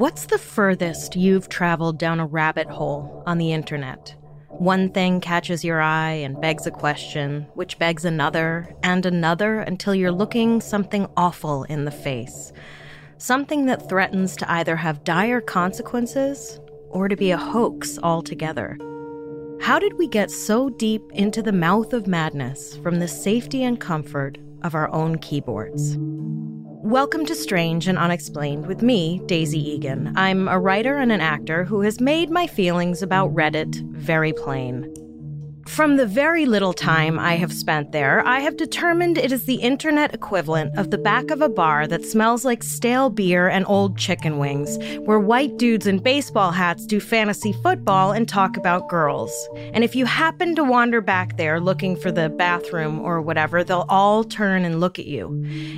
What's the furthest you've traveled down a rabbit hole on the internet? One thing catches your eye and begs a question, which begs another and another until you're looking something awful in the face. Something that threatens to either have dire consequences or to be a hoax altogether. How did we get so deep into the mouth of madness from the safety and comfort of our own keyboards? Welcome to Strange and Unexplained with me, Daisy Eagan. I'm a writer and an actor who has made my feelings about Reddit very plain. From the very little time I have spent there, I have determined it is the internet equivalent of the back of a bar that smells like stale beer and old chicken wings, where white dudes in baseball hats do fantasy football and talk about girls. And if you happen to wander back there looking for the bathroom or whatever, they'll all turn and look at you.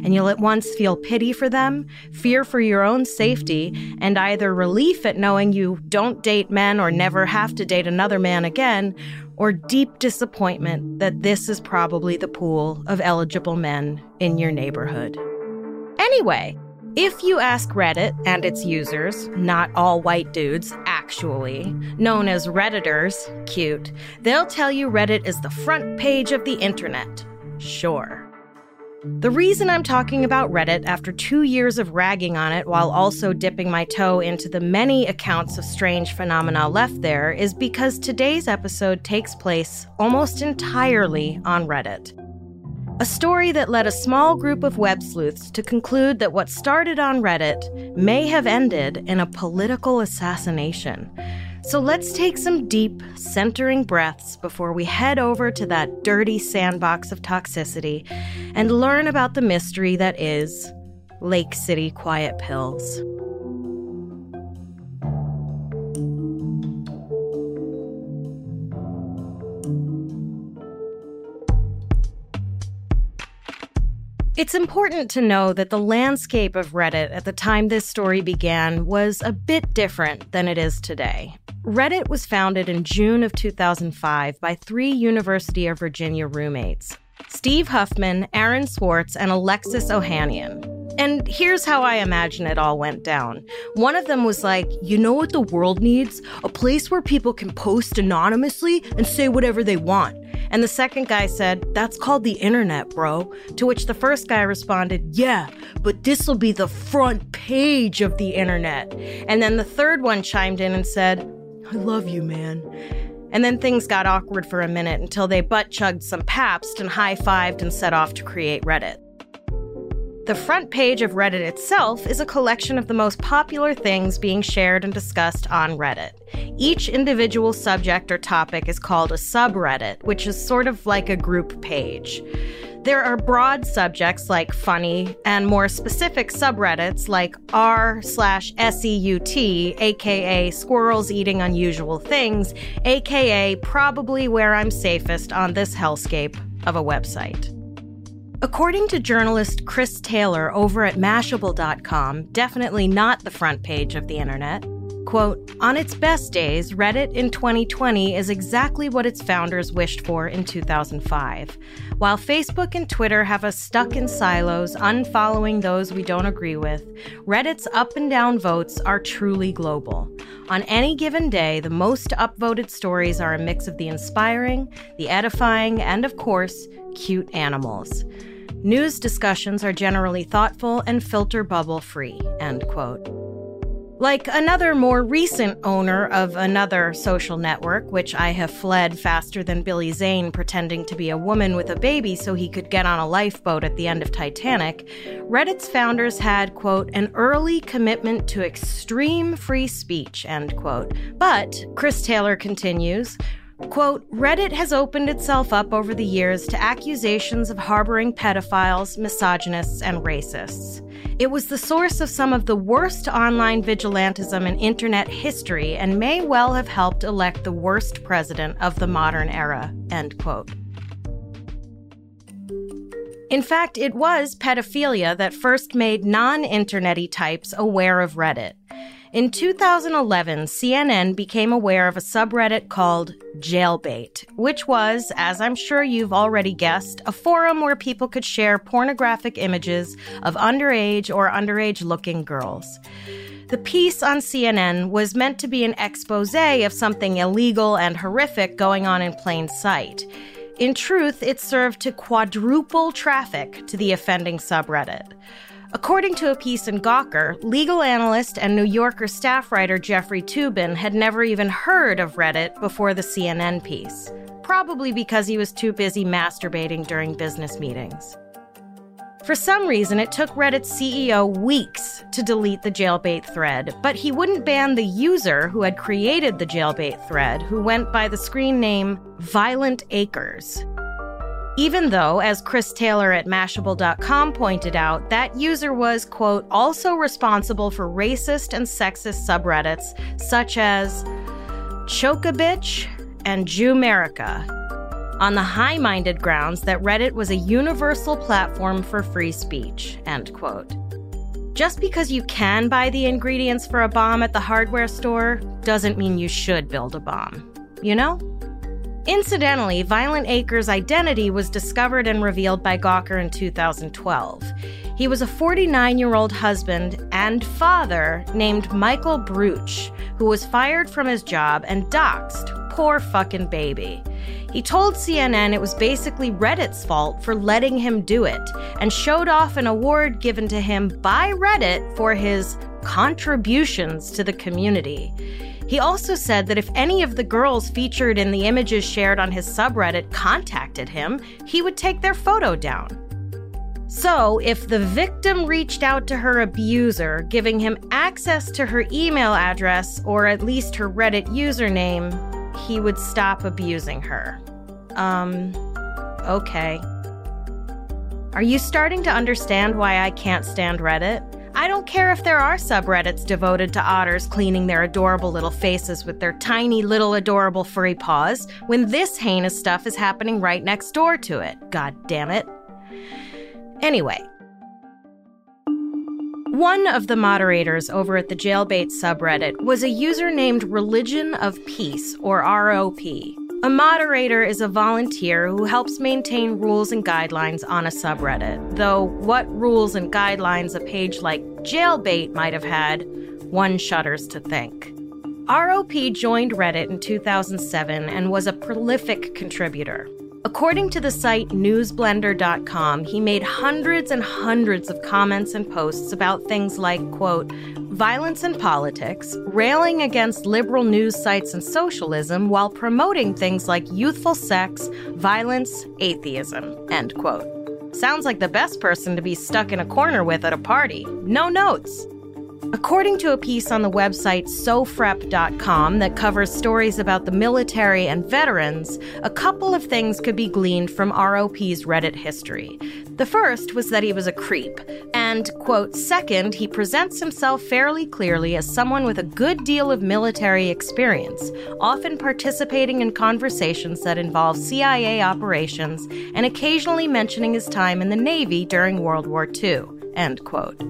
And you'll at once feel pity for them, fear for your own safety, and either relief at knowing you don't date men or never have to date another man again or deep disappointment that this is probably the pool of eligible men in your neighborhood. Anyway, if you ask Reddit and its users, not all white dudes, actually, known as Redditors, cute, they'll tell you Reddit is the front page of the internet. Sure. The reason I'm talking about Reddit after two years of ragging on it while also dipping my toe into the many accounts of strange phenomena left there is because today's episode takes place almost entirely on Reddit. A story that led a small group of web sleuths to conclude that what started on Reddit may have ended in a political assassination. So let's take some deep, centering breaths before we head over to that dirty sandbox of toxicity and learn about the mystery that is Lake City Quiet Pills. It's important to know that the landscape of Reddit at the time this story began was a bit different than it is today. Reddit was founded in June of 2005 by three University of Virginia roommates Steve Huffman, Aaron Swartz, and Alexis Ohanian. And here's how I imagine it all went down. One of them was like, you know what the world needs? A place where people can post anonymously and say whatever they want. And the second guy said, That's called the internet, bro. To which the first guy responded, Yeah, but this'll be the front page of the internet. And then the third one chimed in and said, I love you, man. And then things got awkward for a minute until they butt chugged some Pabst and high fived and set off to create Reddit. The front page of Reddit itself is a collection of the most popular things being shared and discussed on Reddit. Each individual subject or topic is called a subreddit, which is sort of like a group page. There are broad subjects like funny and more specific subreddits like r slash SEUT, aka squirrels eating unusual things, aka probably where I'm safest on this hellscape of a website. According to journalist Chris Taylor over at Mashable.com, definitely not the front page of the internet, Quote, on its best days, Reddit in 2020 is exactly what its founders wished for in 2005. While Facebook and Twitter have us stuck in silos, unfollowing those we don't agree with, Reddit's up and down votes are truly global. On any given day, the most upvoted stories are a mix of the inspiring, the edifying, and of course, cute animals. News discussions are generally thoughtful and filter bubble free, end quote. Like another more recent owner of another social network, which I have fled faster than Billy Zane pretending to be a woman with a baby so he could get on a lifeboat at the end of Titanic, Reddit's founders had, quote, an early commitment to extreme free speech, end quote. But, Chris Taylor continues, Quote, Reddit has opened itself up over the years to accusations of harboring pedophiles, misogynists, and racists. It was the source of some of the worst online vigilantism in internet history and may well have helped elect the worst president of the modern era. End quote. In fact, it was pedophilia that first made non internety types aware of Reddit. In 2011, CNN became aware of a subreddit called Jailbait, which was, as I'm sure you've already guessed, a forum where people could share pornographic images of underage or underage looking girls. The piece on CNN was meant to be an expose of something illegal and horrific going on in plain sight. In truth, it served to quadruple traffic to the offending subreddit. According to a piece in Gawker, legal analyst and New Yorker staff writer Jeffrey Toobin had never even heard of Reddit before the CNN piece, probably because he was too busy masturbating during business meetings. For some reason, it took Reddit's CEO weeks to delete the jailbait thread, but he wouldn't ban the user who had created the jailbait thread, who went by the screen name Violentacrez. Even though, as Chris Taylor at Mashable.com pointed out, that user was, quote, also responsible for racist and sexist subreddits such as Choke a Bitch and Jewmerica, on the high minded grounds that Reddit was a universal platform for free speech. End quote. Just because you can buy the ingredients for a bomb at the hardware store doesn't mean you should build a bomb. You know? Incidentally, Violentacrez' identity was discovered and revealed by Gawker in 2012. He was a 49 year old husband and father named Michael Brutsch, who was fired from his job and doxxed. Poor fucking baby. He told CNN it was basically Reddit's fault for letting him do it and showed off an award given to him by Reddit for his contributions to the community. He also said that if any of the girls featured in the images shared on his subreddit contacted him, he would take their photo down. So, if the victim reached out to her abuser, giving him access to her email address or at least her Reddit username, he would stop abusing her. Um, okay. Are you starting to understand why I can't stand Reddit? I don't care if there are subreddits devoted to otters cleaning their adorable little faces with their tiny little adorable furry paws when this heinous stuff is happening right next door to it. God damn it. Anyway, one of the moderators over at the Jailbait subreddit was a user named Religion of Peace, or ROP. A moderator is a volunteer who helps maintain rules and guidelines on a subreddit, though what rules and guidelines a page like Jailbait might have had, one shudders to think. ROP joined Reddit in 2007 and was a prolific contributor. According to the site newsblender.com, he made hundreds and hundreds of comments and posts about things like, quote, violence in politics, railing against liberal news sites and socialism while promoting things like youthful sex, violence, atheism, end quote. Sounds like the best person to be stuck in a corner with at a party. No notes. According to a piece on the website sofrep.com that covers stories about the military and veterans, a couple of things could be gleaned from ROP's Reddit history. The first was that he was a creep, and, quote, second, he presents himself fairly clearly as someone with a good deal of military experience, often participating in conversations that involve CIA operations and occasionally mentioning his time in the Navy during World War II, end quote.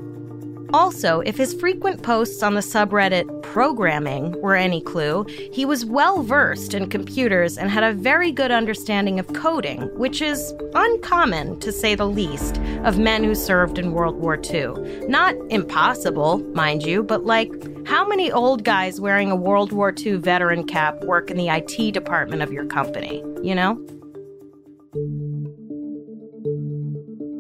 Also, if his frequent posts on the subreddit programming were any clue, he was well versed in computers and had a very good understanding of coding, which is uncommon, to say the least, of men who served in World War II. Not impossible, mind you, but like, how many old guys wearing a World War II veteran cap work in the IT department of your company, you know?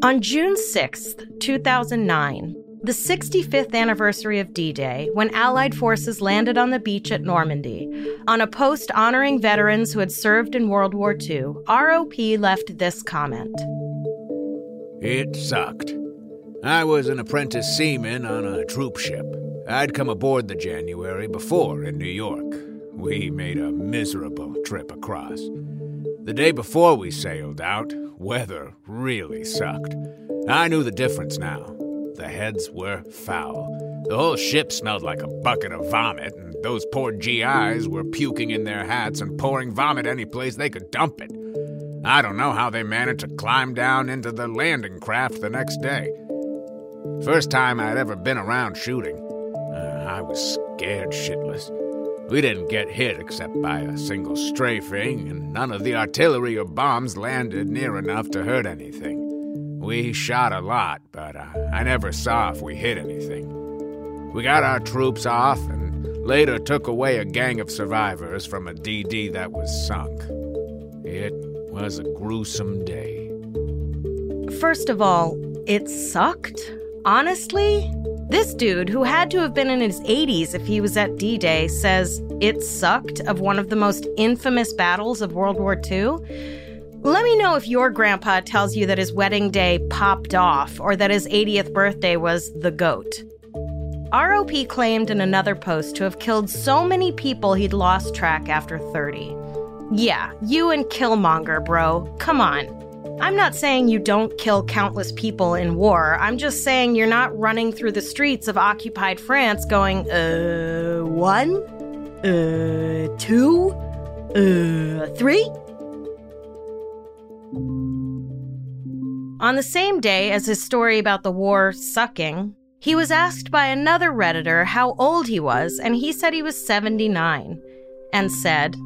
On June 6th, 2009, the 65th anniversary of D Day, when Allied forces landed on the beach at Normandy. On a post honoring veterans who had served in World War II, ROP left this comment It sucked. I was an apprentice seaman on a troop ship. I'd come aboard the January before in New York. We made a miserable trip across. The day before we sailed out, weather really sucked. I knew the difference now. The heads were foul. The whole ship smelled like a bucket of vomit, and those poor GIs were puking in their hats and pouring vomit any place they could dump it. I don't know how they managed to climb down into the landing craft the next day. First time I'd ever been around shooting. Uh, I was scared shitless. We didn't get hit except by a single strafing, and none of the artillery or bombs landed near enough to hurt anything. We shot a lot, but uh, I never saw if we hit anything. We got our troops off and later took away a gang of survivors from a DD that was sunk. It was a gruesome day. First of all, it sucked. Honestly, this dude, who had to have been in his 80s if he was at D Day, says it sucked of one of the most infamous battles of World War II. Let me know if your grandpa tells you that his wedding day popped off or that his 80th birthday was the goat. ROP claimed in another post to have killed so many people he'd lost track after 30. Yeah, you and Killmonger, bro. Come on. I'm not saying you don't kill countless people in war. I'm just saying you're not running through the streets of occupied France going, uh, one? Uh, two? Uh, three? On the same day as his story about the war sucking, he was asked by another Redditor how old he was, and he said he was 79, and said,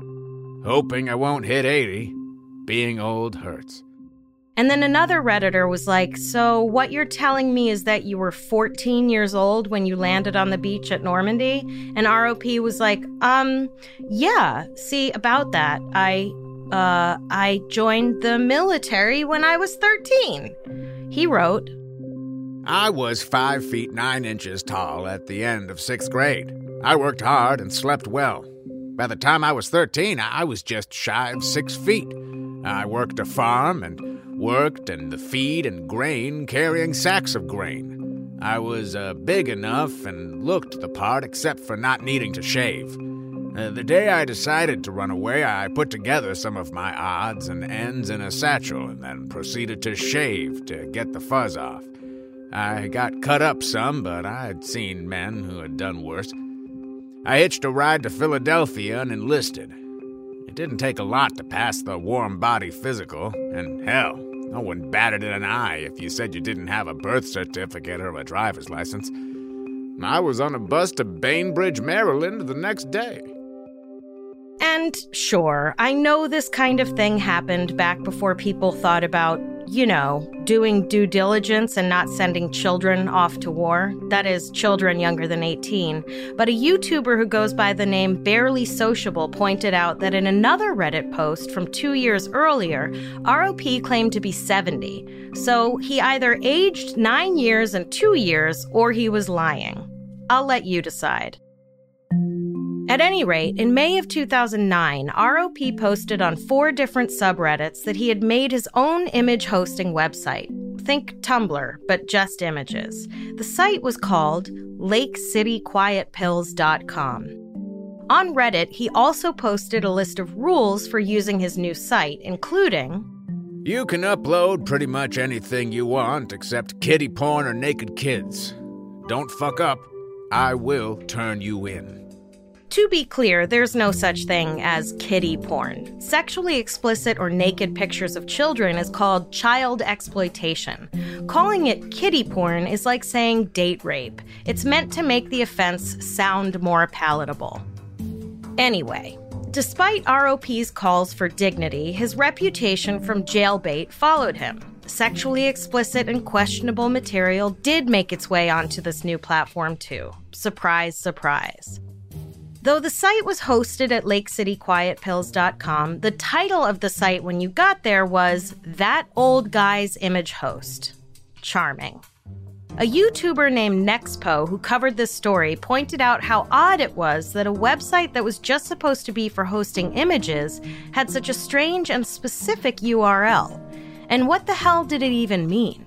Hoping I won't hit 80. Being old hurts. And then another Redditor was like, So, what you're telling me is that you were 14 years old when you landed on the beach at Normandy? And ROP was like, Um, yeah, see, about that, I, uh, I joined the military when I was 13. He wrote, I was five feet nine inches tall at the end of sixth grade. I worked hard and slept well. By the time I was 13, I was just shy of six feet. I worked a farm and worked in the feed and grain carrying sacks of grain. I was uh, big enough and looked the part except for not needing to shave. Uh, the day I decided to run away, I put together some of my odds and ends in a satchel and then proceeded to shave to get the fuzz off. I got cut up some, but I'd seen men who had done worse. I hitched a ride to Philadelphia and enlisted. It didn't take a lot to pass the warm body physical, and hell, no one batted an eye if you said you didn't have a birth certificate or a driver's license. I was on a bus to Bainbridge, Maryland the next day. And sure, I know this kind of thing happened back before people thought about, you know, doing due diligence and not sending children off to war. That is, children younger than 18. But a YouTuber who goes by the name Barely Sociable pointed out that in another Reddit post from two years earlier, ROP claimed to be 70. So he either aged nine years and two years or he was lying. I'll let you decide. At any rate, in May of 2009, ROP posted on four different subreddits that he had made his own image hosting website. Think Tumblr, but just images. The site was called LakeCityQuietPills.com. On Reddit, he also posted a list of rules for using his new site, including You can upload pretty much anything you want except kitty porn or naked kids. Don't fuck up. I will turn you in. To be clear, there's no such thing as kiddie porn. Sexually explicit or naked pictures of children is called child exploitation. Calling it kiddie porn is like saying date rape. It's meant to make the offense sound more palatable. Anyway, despite ROP's calls for dignity, his reputation from jailbait followed him. Sexually explicit and questionable material did make its way onto this new platform, too. Surprise, surprise. Though the site was hosted at LakeCityQuietPills.com, the title of the site when you got there was That Old Guy's Image Host. Charming. A YouTuber named Nexpo, who covered this story, pointed out how odd it was that a website that was just supposed to be for hosting images had such a strange and specific URL. And what the hell did it even mean?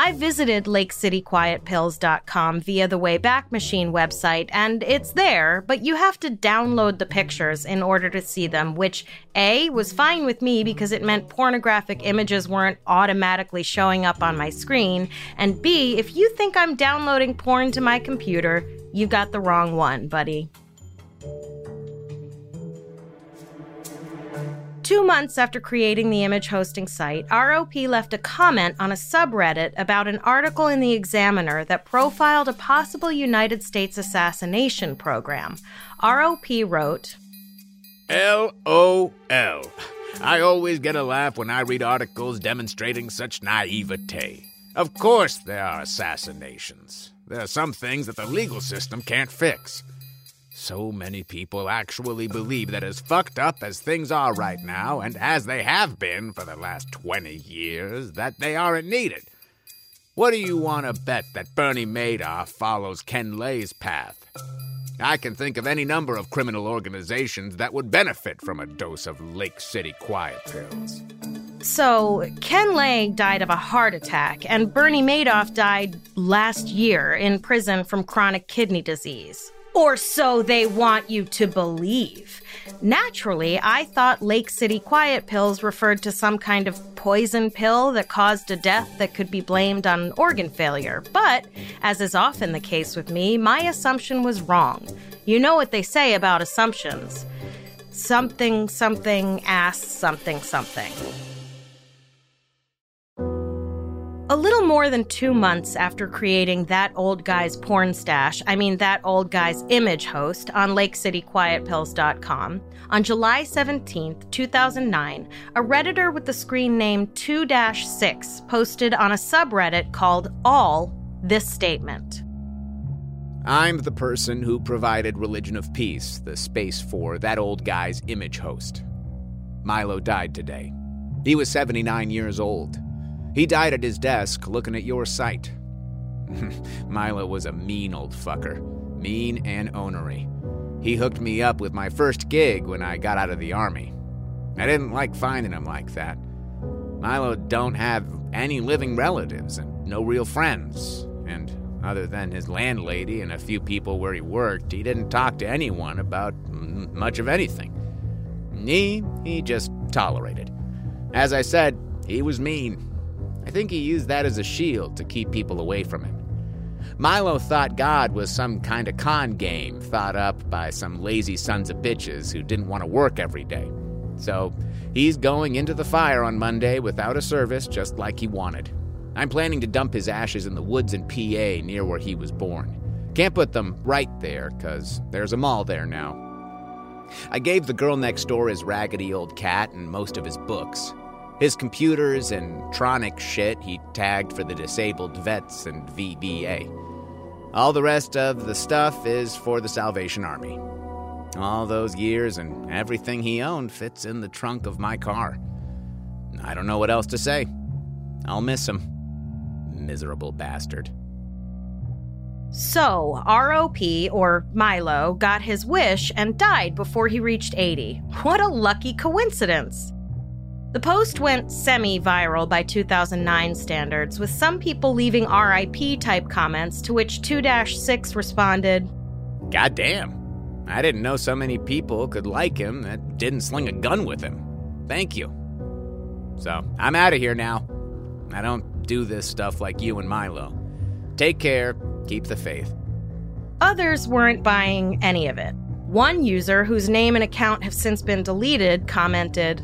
I visited LakeCityQuietPills.com via the Wayback Machine website, and it's there, but you have to download the pictures in order to see them, which A was fine with me because it meant pornographic images weren't automatically showing up on my screen, and B, if you think I'm downloading porn to my computer, you got the wrong one, buddy. Two months after creating the image hosting site, ROP left a comment on a subreddit about an article in The Examiner that profiled a possible United States assassination program. ROP wrote LOL. I always get a laugh when I read articles demonstrating such naivete. Of course, there are assassinations. There are some things that the legal system can't fix. So many people actually believe that as fucked up as things are right now, and as they have been for the last 20 years, that they aren't needed. What do you want to bet that Bernie Madoff follows Ken Lay's path? I can think of any number of criminal organizations that would benefit from a dose of Lake City quiet pills. So, Ken Lay died of a heart attack, and Bernie Madoff died last year in prison from chronic kidney disease. Or so they want you to believe. Naturally, I thought Lake City quiet pills referred to some kind of poison pill that caused a death that could be blamed on organ failure. But, as is often the case with me, my assumption was wrong. You know what they say about assumptions something, something, ass, something, something. A little more than two months after creating that old guy's porn stash, I mean that old guy's image host on LakeCityQuietPills.com, on July 17, 2009, a Redditor with the screen name 2 6 posted on a subreddit called All this statement. I'm the person who provided Religion of Peace, the space for that old guy's image host. Milo died today. He was 79 years old. He died at his desk looking at your site. Milo was a mean old fucker. Mean and onery. He hooked me up with my first gig when I got out of the army. I didn't like finding him like that. Milo don't have any living relatives and no real friends. And other than his landlady and a few people where he worked, he didn't talk to anyone about m- much of anything. He, he just tolerated. As I said, he was mean. I think he used that as a shield to keep people away from him. Milo thought God was some kind of con game thought up by some lazy sons of bitches who didn't want to work every day. So he's going into the fire on Monday without a service, just like he wanted. I'm planning to dump his ashes in the woods in PA near where he was born. Can't put them right there, because there's a mall there now. I gave the girl next door his raggedy old cat and most of his books. His computers and tronic shit he tagged for the disabled vets and VBA. All the rest of the stuff is for the Salvation Army. All those years and everything he owned fits in the trunk of my car. I don't know what else to say. I'll miss him. Miserable bastard. So, ROP, or Milo, got his wish and died before he reached 80. What a lucky coincidence! The post went semi viral by 2009 standards, with some people leaving RIP type comments, to which 2 6 responded, God damn. I didn't know so many people could like him that didn't sling a gun with him. Thank you. So, I'm out of here now. I don't do this stuff like you and Milo. Take care, keep the faith. Others weren't buying any of it. One user, whose name and account have since been deleted, commented,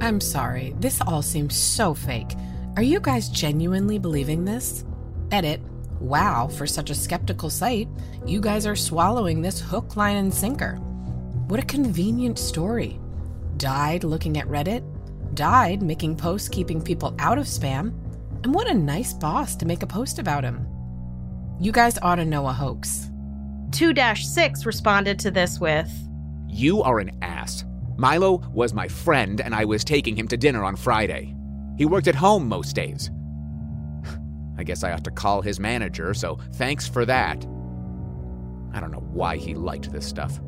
I'm sorry, this all seems so fake. Are you guys genuinely believing this? Edit. Wow, for such a skeptical site, you guys are swallowing this hook, line, and sinker. What a convenient story. Died looking at Reddit, died making posts keeping people out of spam, and what a nice boss to make a post about him. You guys ought to know a hoax. 2 6 responded to this with You are an ass. Milo was my friend, and I was taking him to dinner on Friday. He worked at home most days. I guess I ought to call his manager, so thanks for that. I don't know why he liked this stuff.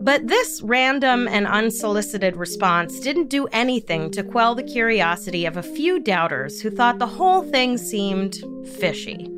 But this random and unsolicited response didn't do anything to quell the curiosity of a few doubters who thought the whole thing seemed fishy.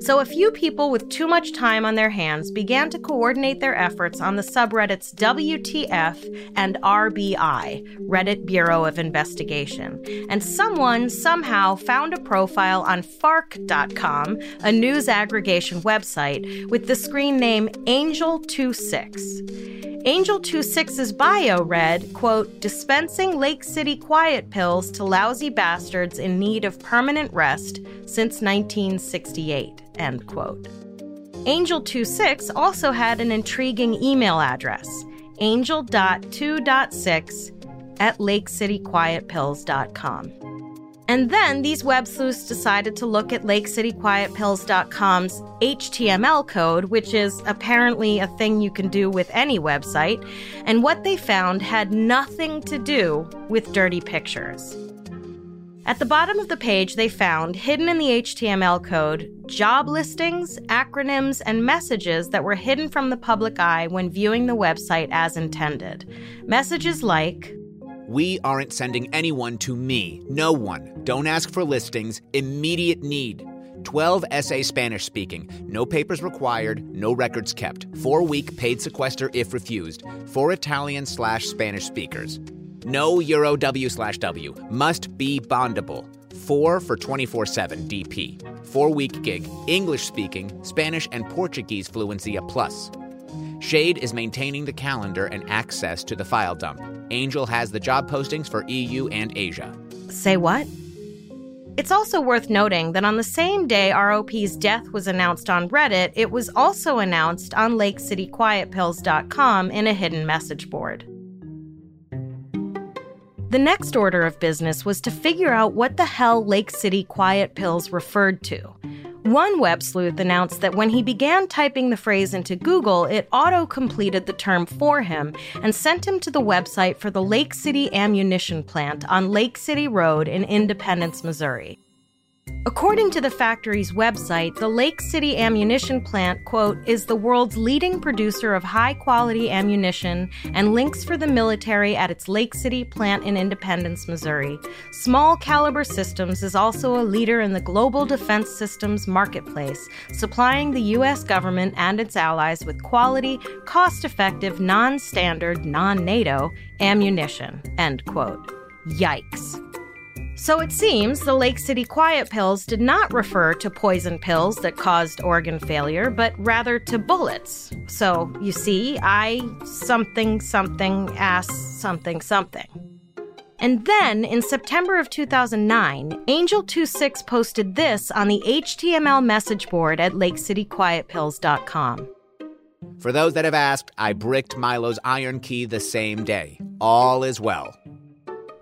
So, a few people with too much time on their hands began to coordinate their efforts on the subreddits WTF and RBI, Reddit Bureau of Investigation. And someone somehow found a profile on Fark.com, a news aggregation website, with the screen name Angel26. Angel 26's bio read, quote, dispensing Lake City quiet pills to lousy bastards in need of permanent rest since 1968, end quote. Angel 26 also had an intriguing email address, angel.2.6 at lakecityquietpills.com. And then these web sleuths decided to look at LakeCityQuietPills.com's HTML code, which is apparently a thing you can do with any website, and what they found had nothing to do with dirty pictures. At the bottom of the page, they found, hidden in the HTML code, job listings, acronyms, and messages that were hidden from the public eye when viewing the website as intended. Messages like, we aren't sending anyone to me. No one. Don't ask for listings. Immediate need. 12 SA Spanish speaking. No papers required. No records kept. Four week paid sequester if refused. For Italian slash Spanish speakers. No Euro W slash W. Must be bondable. Four for 24 7 DP. Four week gig. English speaking. Spanish and Portuguese fluency a plus. Shade is maintaining the calendar and access to the file dump. Angel has the job postings for EU and Asia. Say what? It's also worth noting that on the same day ROP's death was announced on Reddit, it was also announced on LakeCityQuietPills.com in a hidden message board. The next order of business was to figure out what the hell Lake City Quiet Pills referred to. One web sleuth announced that when he began typing the phrase into Google, it auto completed the term for him and sent him to the website for the Lake City Ammunition Plant on Lake City Road in Independence, Missouri. According to the factory's website, the Lake City Ammunition Plant, quote, is the world's leading producer of high quality ammunition and links for the military at its Lake City plant in Independence, Missouri. Small Caliber Systems is also a leader in the global defense systems marketplace, supplying the U.S. government and its allies with quality, cost effective, non standard, non NATO ammunition, end quote. Yikes. So it seems the Lake City Quiet Pills did not refer to poison pills that caused organ failure, but rather to bullets. So you see, I something something ass something something. And then in September of 2009, Angel26 posted this on the HTML message board at lakecityquietpills.com. For those that have asked, I bricked Milo's iron key the same day. All is well.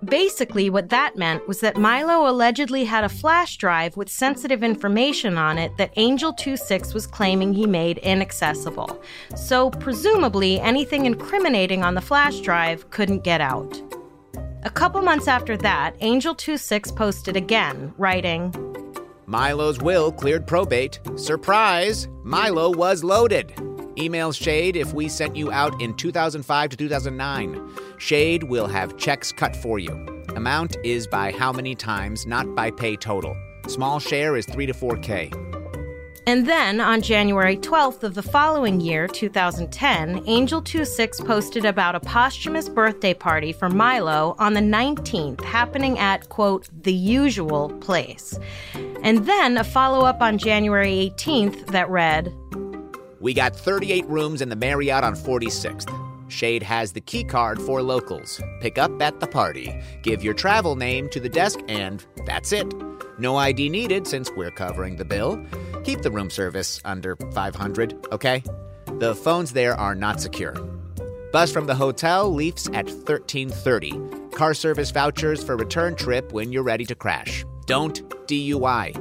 Basically, what that meant was that Milo allegedly had a flash drive with sensitive information on it that Angel 26 was claiming he made inaccessible. So, presumably, anything incriminating on the flash drive couldn't get out. A couple months after that, Angel 26 posted again, writing, Milo's will cleared probate. Surprise! Milo was loaded. Emails Shade if we sent you out in 2005 to 2009. Shade will have checks cut for you. Amount is by how many times, not by pay total. Small share is 3 to 4K. And then on January 12th of the following year, 2010, Angel26 posted about a posthumous birthday party for Milo on the 19th, happening at, quote, the usual place. And then a follow up on January 18th that read, we got 38 rooms in the Marriott on 46th. Shade has the key card for locals. Pick up at the party. Give your travel name to the desk, and that's it. No ID needed since we're covering the bill. Keep the room service under 500, okay? The phones there are not secure. Bus from the hotel leaves at 1330. Car service vouchers for return trip when you're ready to crash. Don't DUI.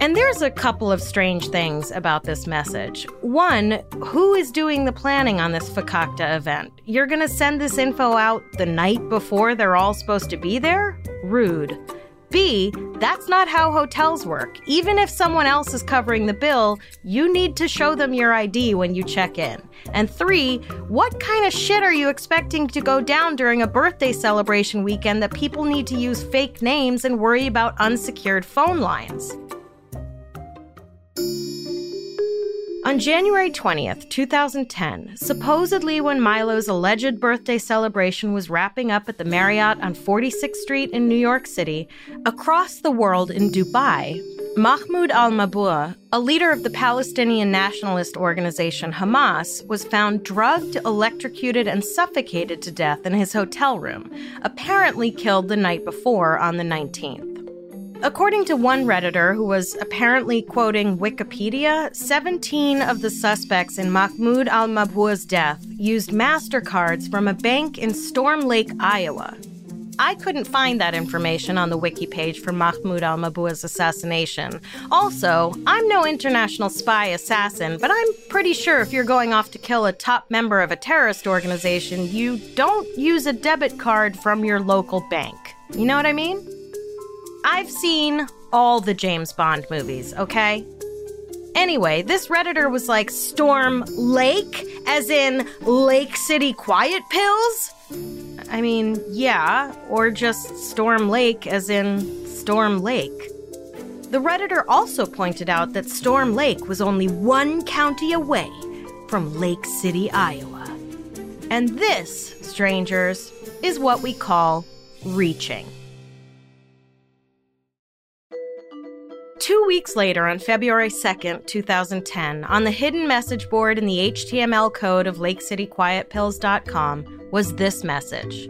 And there's a couple of strange things about this message. One, who is doing the planning on this Fakakta event? You're going to send this info out the night before they're all supposed to be there? Rude. B, that's not how hotels work. Even if someone else is covering the bill, you need to show them your ID when you check in. And three, what kind of shit are you expecting to go down during a birthday celebration weekend that people need to use fake names and worry about unsecured phone lines? On January 20th, 2010, supposedly when Milo's alleged birthday celebration was wrapping up at the Marriott on 46th Street in New York City, across the world in Dubai, Mahmoud al Mabhouh, a leader of the Palestinian nationalist organization Hamas, was found drugged, electrocuted, and suffocated to death in his hotel room, apparently killed the night before on the 19th. According to one Redditor who was apparently quoting Wikipedia, 17 of the suspects in Mahmoud al Mabhouh's death used MasterCards from a bank in Storm Lake, Iowa. I couldn't find that information on the wiki page for Mahmoud al Mabhouh's assassination. Also, I'm no international spy assassin, but I'm pretty sure if you're going off to kill a top member of a terrorist organization, you don't use a debit card from your local bank. You know what I mean? I've seen all the James Bond movies, okay? Anyway, this Redditor was like Storm Lake, as in Lake City Quiet Pills? I mean, yeah, or just Storm Lake, as in Storm Lake. The Redditor also pointed out that Storm Lake was only one county away from Lake City, Iowa. And this, strangers, is what we call reaching. Two weeks later, on February 2nd, 2010, on the hidden message board in the HTML code of LakeCityQuietPills.com was this message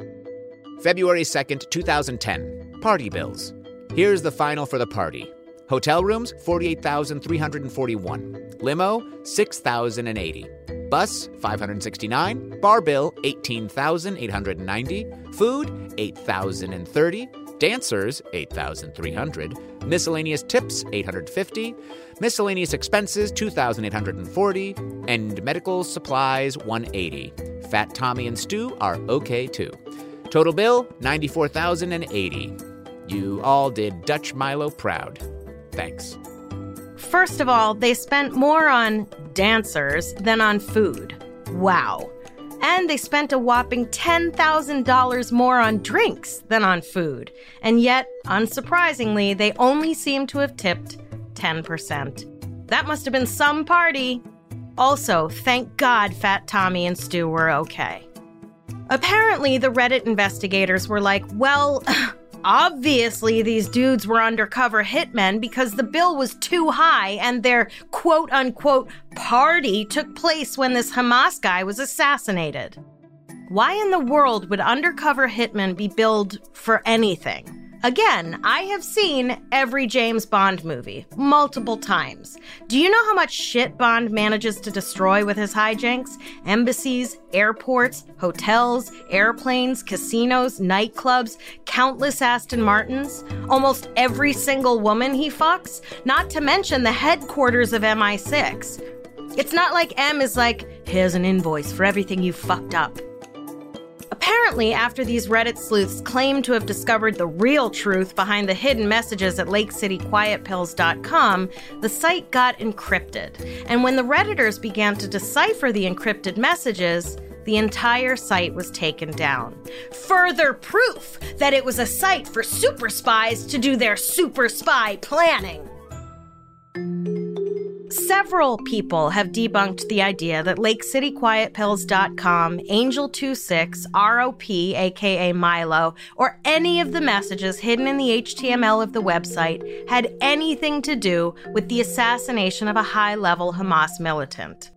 February 2nd, 2010. Party bills. Here's the final for the party. Hotel rooms, 48,341. Limo, 6,080. Bus, 569. Bar bill, 18,890. Food, 8,030. Dancers, 8,300. Miscellaneous tips, 850. Miscellaneous expenses, 2,840. And medical supplies, 180. Fat Tommy and Stu are okay too. Total bill, 94,080. You all did Dutch Milo proud. Thanks. First of all, they spent more on dancers than on food. Wow. And they spent a whopping $10,000 more on drinks than on food. And yet, unsurprisingly, they only seem to have tipped 10%. That must have been some party. Also, thank God Fat Tommy and Stu were okay. Apparently, the Reddit investigators were like, well, obviously these dudes were undercover hitmen because the bill was too high and their quote unquote party took place when this Hamas guy was assassinated. Why in the world would undercover hitmen be billed for anything? Again, I have seen every James Bond movie multiple times. Do you know how much shit Bond manages to destroy with his hijinks? Embassies, airports, hotels, airplanes, casinos, nightclubs, countless Aston Martins, almost every single woman he fucks, not to mention the headquarters of MI6. It's not like M is like, here's an invoice for everything you fucked up. Apparently, after these Reddit sleuths claimed to have discovered the real truth behind the hidden messages at LakeCityQuietPills.com, the site got encrypted. And when the Redditors began to decipher the encrypted messages, the entire site was taken down. Further proof that it was a site for super spies to do their super spy planning. Several people have debunked the idea that LakeCityQuietPills.com, Angel26, ROP, aka Milo, or any of the messages hidden in the HTML of the website had anything to do with the assassination of a high level Hamas militant.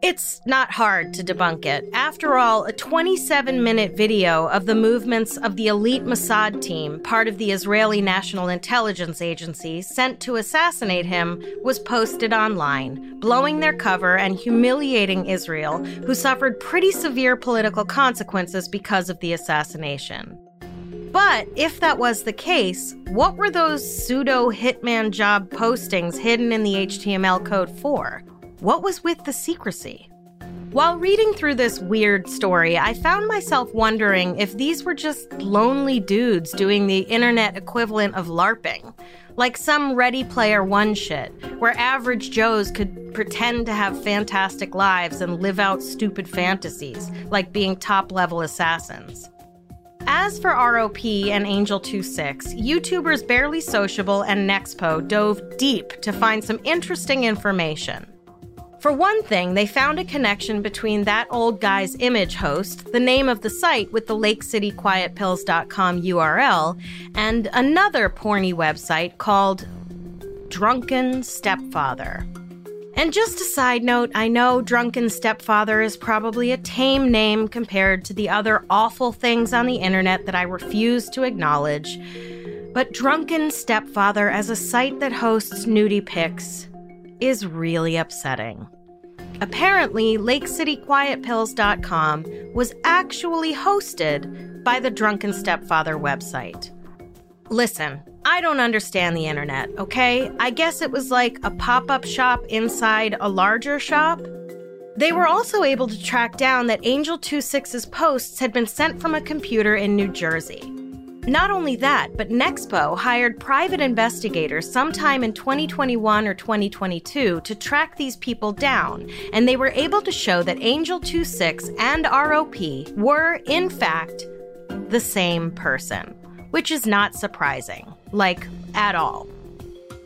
It's not hard to debunk it. After all, a 27 minute video of the movements of the elite Mossad team, part of the Israeli National Intelligence Agency, sent to assassinate him, was posted online, blowing their cover and humiliating Israel, who suffered pretty severe political consequences because of the assassination. But if that was the case, what were those pseudo hitman job postings hidden in the HTML code for? What was with the secrecy? While reading through this weird story, I found myself wondering if these were just lonely dudes doing the internet equivalent of LARPing. Like some Ready Player One shit, where average Joes could pretend to have fantastic lives and live out stupid fantasies, like being top level assassins. As for ROP and Angel26, YouTubers Barely Sociable and Nexpo dove deep to find some interesting information. For one thing, they found a connection between that old guy's image host, the name of the site with the LakeCityQuietPills.com URL, and another porny website called Drunken Stepfather. And just a side note, I know Drunken Stepfather is probably a tame name compared to the other awful things on the internet that I refuse to acknowledge. But Drunken Stepfather, as a site that hosts nudie pics, is really upsetting. Apparently, LakeCityQuietPills.com was actually hosted by the Drunken Stepfather website. Listen, I don't understand the internet, okay? I guess it was like a pop up shop inside a larger shop. They were also able to track down that Angel 26's posts had been sent from a computer in New Jersey. Not only that, but Nexpo hired private investigators sometime in 2021 or 2022 to track these people down, and they were able to show that Angel 26 and ROP were, in fact, the same person, which is not surprising, like at all.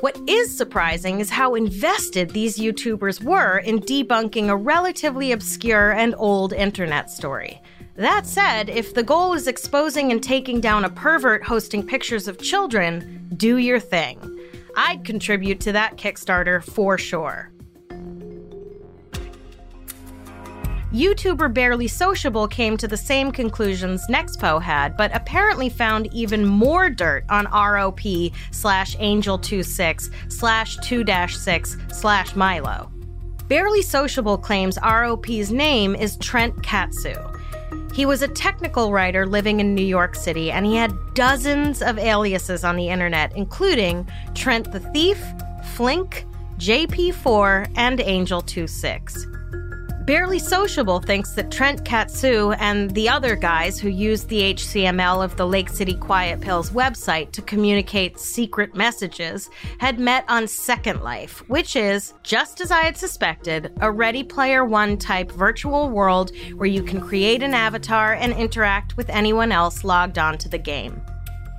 What is surprising is how invested these YouTubers were in debunking a relatively obscure and old internet story. That said, if the goal is exposing and taking down a pervert hosting pictures of children, do your thing. I'd contribute to that Kickstarter for sure. YouTuber Barely Sociable came to the same conclusions Nexpo had, but apparently found even more dirt on ROP slash Angel26 slash 2 6 slash Milo. Barely Sociable claims ROP's name is Trent Katsu. He was a technical writer living in New York City, and he had dozens of aliases on the internet, including Trent the Thief, Flink, JP4, and Angel26. Barely Sociable thinks that Trent Katsu and the other guys who used the HTML of the Lake City Quiet Pills website to communicate secret messages had met on Second Life, which is, just as I had suspected, a Ready Player One type virtual world where you can create an avatar and interact with anyone else logged onto the game.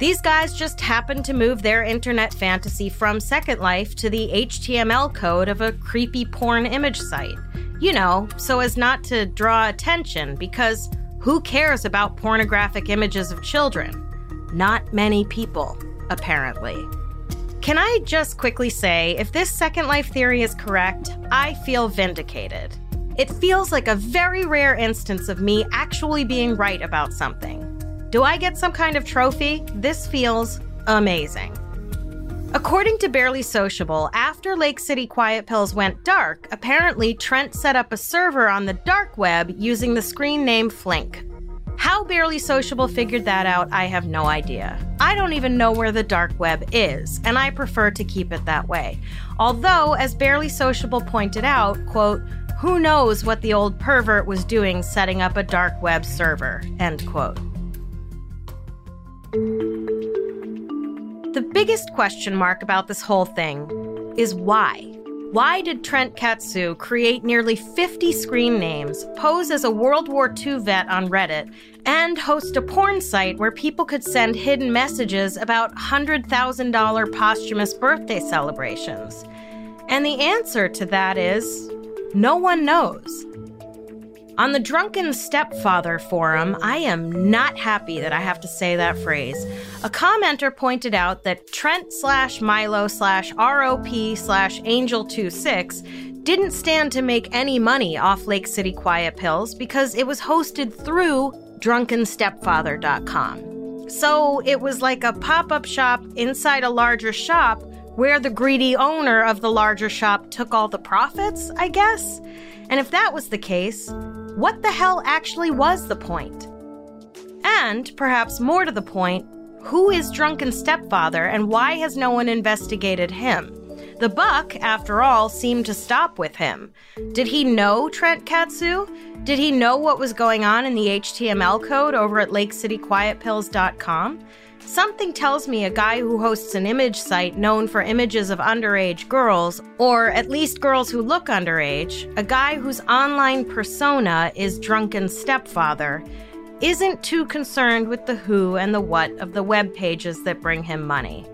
These guys just happened to move their internet fantasy from Second Life to the HTML code of a creepy porn image site. You know, so as not to draw attention, because who cares about pornographic images of children? Not many people, apparently. Can I just quickly say if this Second Life theory is correct, I feel vindicated. It feels like a very rare instance of me actually being right about something. Do I get some kind of trophy? This feels amazing. According to Barely Sociable, after Lake City Quiet Pills went dark, apparently Trent set up a server on the dark web using the screen name Flink. How Barely Sociable figured that out, I have no idea. I don't even know where the dark web is, and I prefer to keep it that way. Although, as Barely Sociable pointed out, quote, who knows what the old pervert was doing setting up a dark web server, end quote. The biggest question mark about this whole thing is why? Why did Trent Katsu create nearly 50 screen names, pose as a World War II vet on Reddit, and host a porn site where people could send hidden messages about $100,000 posthumous birthday celebrations? And the answer to that is no one knows. On the Drunken Stepfather forum, I am not happy that I have to say that phrase. A commenter pointed out that Trent slash Milo slash ROP slash Angel26 didn't stand to make any money off Lake City Quiet Pills because it was hosted through drunkenstepfather.com. So it was like a pop up shop inside a larger shop where the greedy owner of the larger shop took all the profits, I guess? And if that was the case, what the hell actually was the point? And, perhaps more to the point, who is Drunken Stepfather and why has no one investigated him? The buck, after all, seemed to stop with him. Did he know Trent Katsu? Did he know what was going on in the HTML code over at LakeCityQuietPills.com? Something tells me a guy who hosts an image site known for images of underage girls, or at least girls who look underage, a guy whose online persona is drunken stepfather, isn't too concerned with the who and the what of the web pages that bring him money.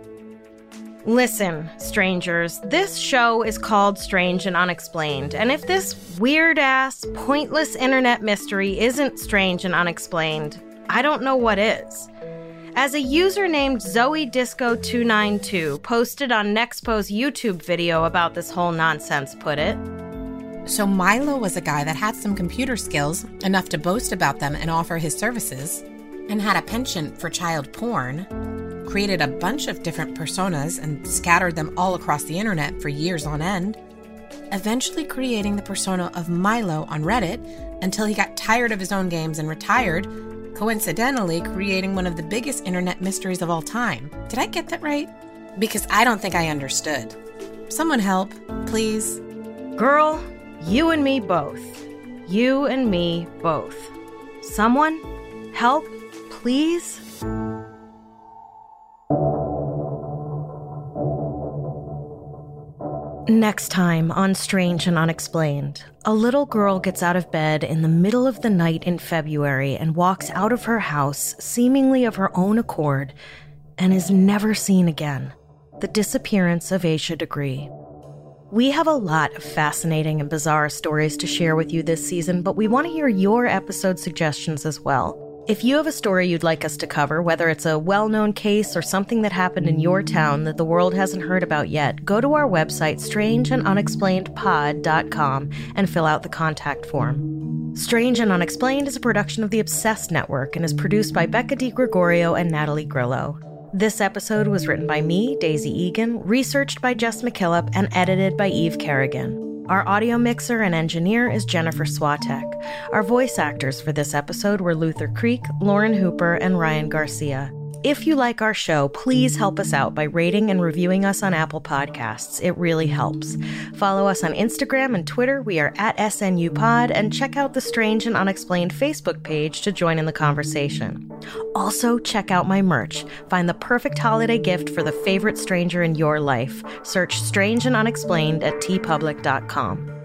Listen, strangers, this show is called Strange and Unexplained, and if this weird ass, pointless internet mystery isn't strange and unexplained, I don't know what is. As a user named ZoeDisco292 posted on Nexpo's YouTube video about this whole nonsense put it, So Milo was a guy that had some computer skills, enough to boast about them and offer his services, and had a penchant for child porn, created a bunch of different personas and scattered them all across the internet for years on end, eventually creating the persona of Milo on Reddit until he got tired of his own games and retired, coincidentally creating one of the biggest internet mysteries of all time. Did I get that right? Because I don't think I understood. Someone help, please. Girl, you and me both. You and me both. Someone? Help, please? Next time on Strange and Unexplained, a little girl gets out of bed in the middle of the night in February and walks out of her house, seemingly of her own accord, and is never seen again. The disappearance of Asha Degree. We have a lot of fascinating and bizarre stories to share with you this season, but we want to hear your episode suggestions as well. If you have a story you'd like us to cover, whether it's a well known case or something that happened in your town that the world hasn't heard about yet, go to our website, strangeandunexplainedpod.com, and fill out the contact form. Strange and Unexplained is a production of the Obsessed Network and is produced by Becca Di Gregorio and Natalie Grillo. This episode was written by me, Daisy Eagan, researched by Jess McKillop, and edited by Eve Kerrigan. Our audio mixer and engineer is Jennifer Swatek. Our voice actors for this episode were Luther Creek, Lauren Hooper, and Ryan Garcia. If you like our show, please help us out by rating and reviewing us on Apple Podcasts. It really helps. Follow us on Instagram and Twitter. We are at SNUPod, and check out the Strange and Unexplained Facebook page to join in the conversation. Also, check out my merch. Find the perfect holiday gift for the favorite stranger in your life. Search Strange and Unexplained at teepublic.com.